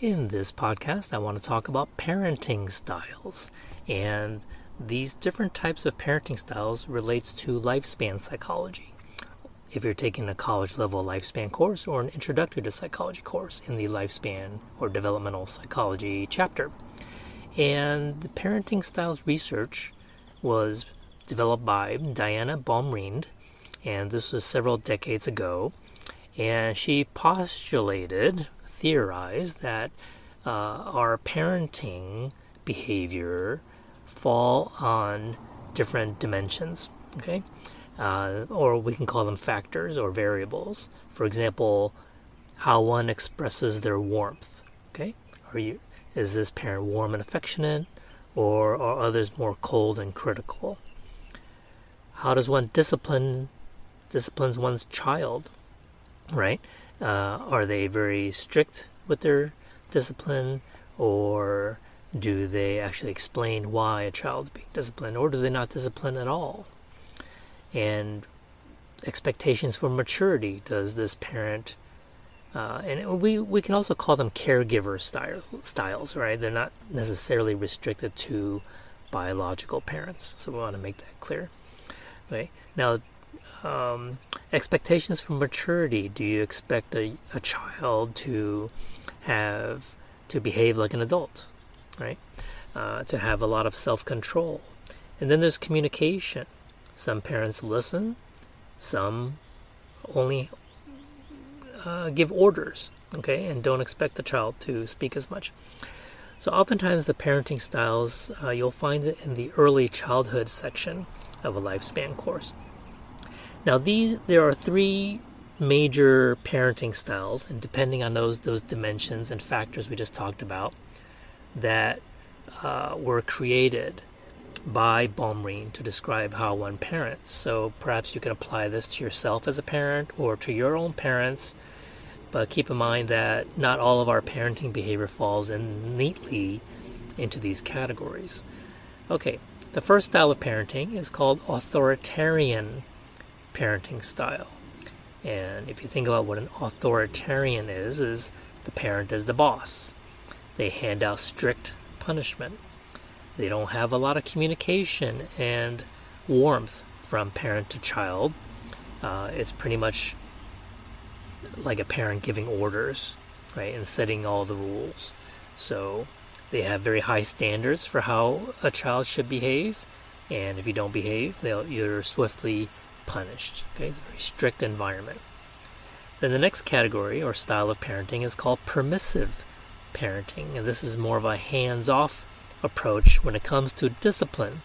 In this podcast, I want to talk about parenting styles. And these different types of parenting styles relates to lifespan psychology. If you're taking a college level lifespan course or an introductory to psychology course in the lifespan or developmental psychology chapter. And the parenting styles research was developed by Diana Baumrind, and this was several decades ago. And she postulated theorized that uh, our parenting behavior fall on different dimensions. Okay, uh, or we can call them factors or variables. For example, how one expresses their warmth. Okay, are you is this parent warm and affectionate, or are others more cold and critical? How does one discipline disciplines one's child? Right? Uh, are they very strict with their discipline, or do they actually explain why a child's being disciplined, or do they not discipline at all? And expectations for maturity does this parent uh, and we we can also call them caregiver style, styles, right? They're not necessarily restricted to biological parents, so we want to make that clear. Okay. Now, um, expectations for maturity. Do you expect a, a child to have to behave like an adult, right? Uh, to have a lot of self control. And then there's communication. Some parents listen, some only uh, give orders, okay, and don't expect the child to speak as much. So, oftentimes, the parenting styles uh, you'll find it in the early childhood section of a lifespan course. Now, these there are three major parenting styles, and depending on those those dimensions and factors we just talked about, that uh, were created by Baumrind to describe how one parents. So perhaps you can apply this to yourself as a parent or to your own parents. But keep in mind that not all of our parenting behavior falls in neatly into these categories. Okay, the first style of parenting is called authoritarian parenting style. And if you think about what an authoritarian is, is the parent is the boss. They hand out strict punishment. They don't have a lot of communication and warmth from parent to child. Uh, it's pretty much like a parent giving orders, right, and setting all the rules. So they have very high standards for how a child should behave, and if you don't behave, they'll either swiftly punished. Okay, it's a very strict environment. Then the next category or style of parenting is called permissive parenting, and this is more of a hands-off approach when it comes to discipline.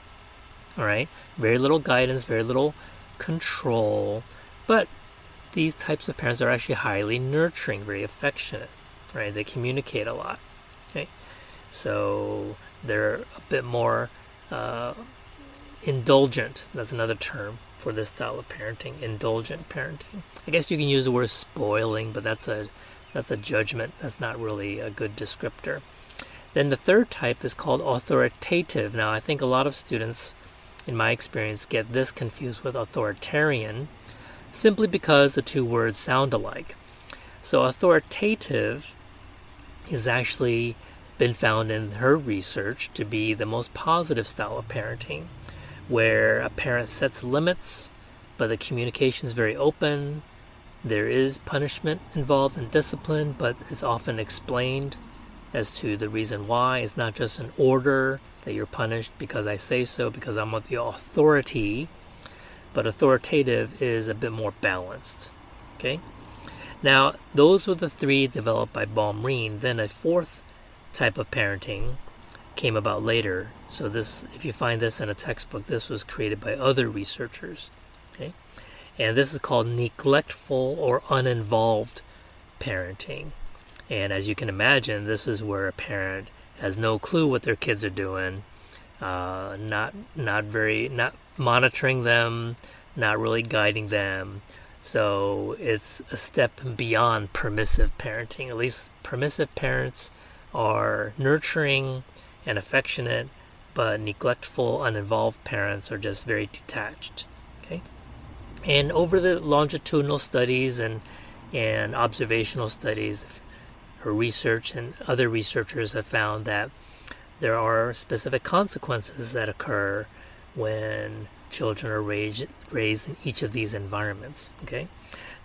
All right, very little guidance, very little control, but these types of parents are actually highly nurturing, very affectionate. Right, they communicate a lot. Okay, so they're a bit more uh, indulgent. That's another term for this style of parenting, indulgent parenting. I guess you can use the word spoiling, but that's a that's a judgment. That's not really a good descriptor. Then the third type is called authoritative. Now, I think a lot of students, in my experience, get this confused with authoritarian simply because the two words sound alike. So, authoritative has actually been found in her research to be the most positive style of parenting where a parent sets limits, but the communication is very open. There is punishment involved in discipline, but it's often explained as to the reason why. It's not just an order that you're punished because I say so, because I'm with the authority, but authoritative is a bit more balanced. Okay? Now, those were the three developed by Baumrind. Then a fourth type of parenting came about later. So this, if you find this in a textbook, this was created by other researchers. Okay, and this is called neglectful or uninvolved parenting. And as you can imagine, this is where a parent has no clue what their kids are doing, uh, not not very not monitoring them, not really guiding them. So it's a step beyond permissive parenting. At least permissive parents are nurturing and affectionate, but neglectful, uninvolved parents are just very detached. Okay, and over the longitudinal studies and and observational studies, her research and other researchers have found that there are specific consequences that occur when children are raised, raised in each of these environments. Okay,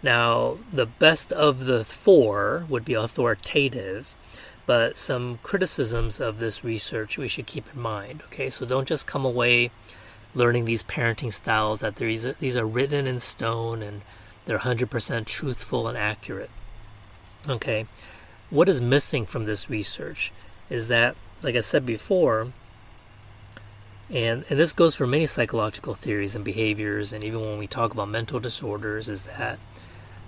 now the best of the four would be authoritative, but some criticisms of this research we should keep in mind. Okay, so don't just come away learning these parenting styles that these are, these are written in stone and they're 100% truthful and accurate. Okay, what is missing from this research is that, like I said before, and, and this goes for many psychological theories and behaviors, and even when we talk about mental disorders, is that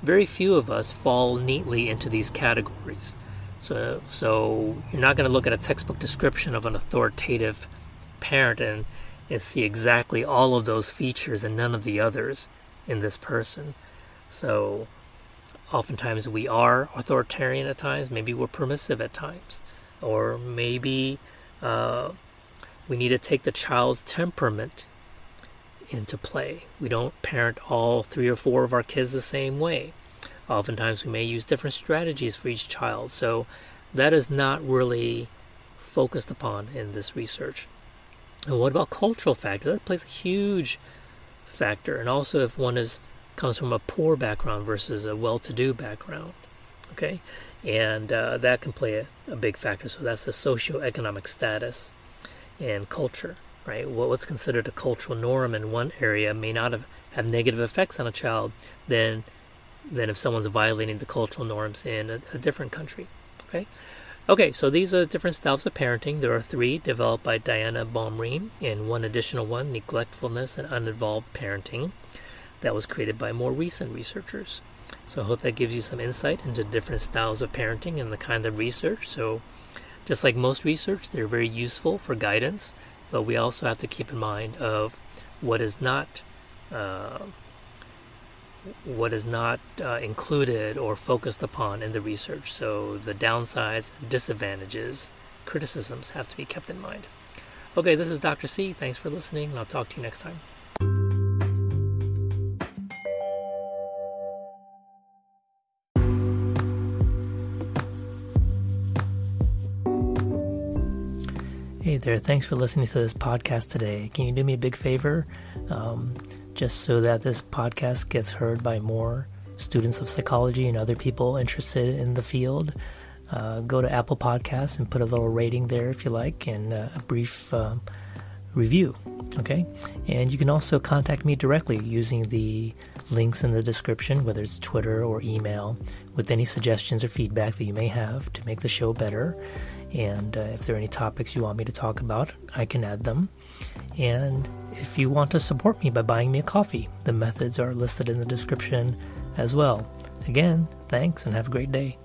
very few of us fall neatly into these categories. So, so you're not going to look at a textbook description of an authoritative parent and, and see exactly all of those features and none of the others in this person. So, oftentimes we are authoritarian at times, maybe we're permissive at times, or maybe uh, we need to take the child's temperament into play. We don't parent all three or four of our kids the same way. Oftentimes, we may use different strategies for each child. So, that is not really focused upon in this research. And what about cultural factor? That plays a huge factor. And also, if one is comes from a poor background versus a well-to-do background, okay, and uh, that can play a, a big factor. So that's the socioeconomic status and culture, right? What's considered a cultural norm in one area may not have, have negative effects on a child than than if someone's violating the cultural norms in a, a different country. Okay. Okay, so these are different styles of parenting. There are three developed by Diana Baumrind, and one additional one, neglectfulness and uninvolved parenting, that was created by more recent researchers. So I hope that gives you some insight into different styles of parenting and the kind of research. So just like most research, they're very useful for guidance, but we also have to keep in mind of what is not uh, what is not uh, included or focused upon in the research. So the downsides, disadvantages, criticisms have to be kept in mind. Okay, this is Dr. C. Thanks for listening, and I'll talk to you next time. Hey there, thanks for listening to this podcast today. Can you do me a big favor? Um, just so that this podcast gets heard by more students of psychology and other people interested in the field. Uh, go to Apple Podcasts and put a little rating there if you like and uh, a brief uh, review. Okay? And you can also contact me directly using the links in the description, whether it's Twitter or email, with any suggestions or feedback that you may have to make the show better. And uh, if there are any topics you want me to talk about, I can add them. And if you want to support me by buying me a coffee, the methods are listed in the description as well. Again, thanks and have a great day.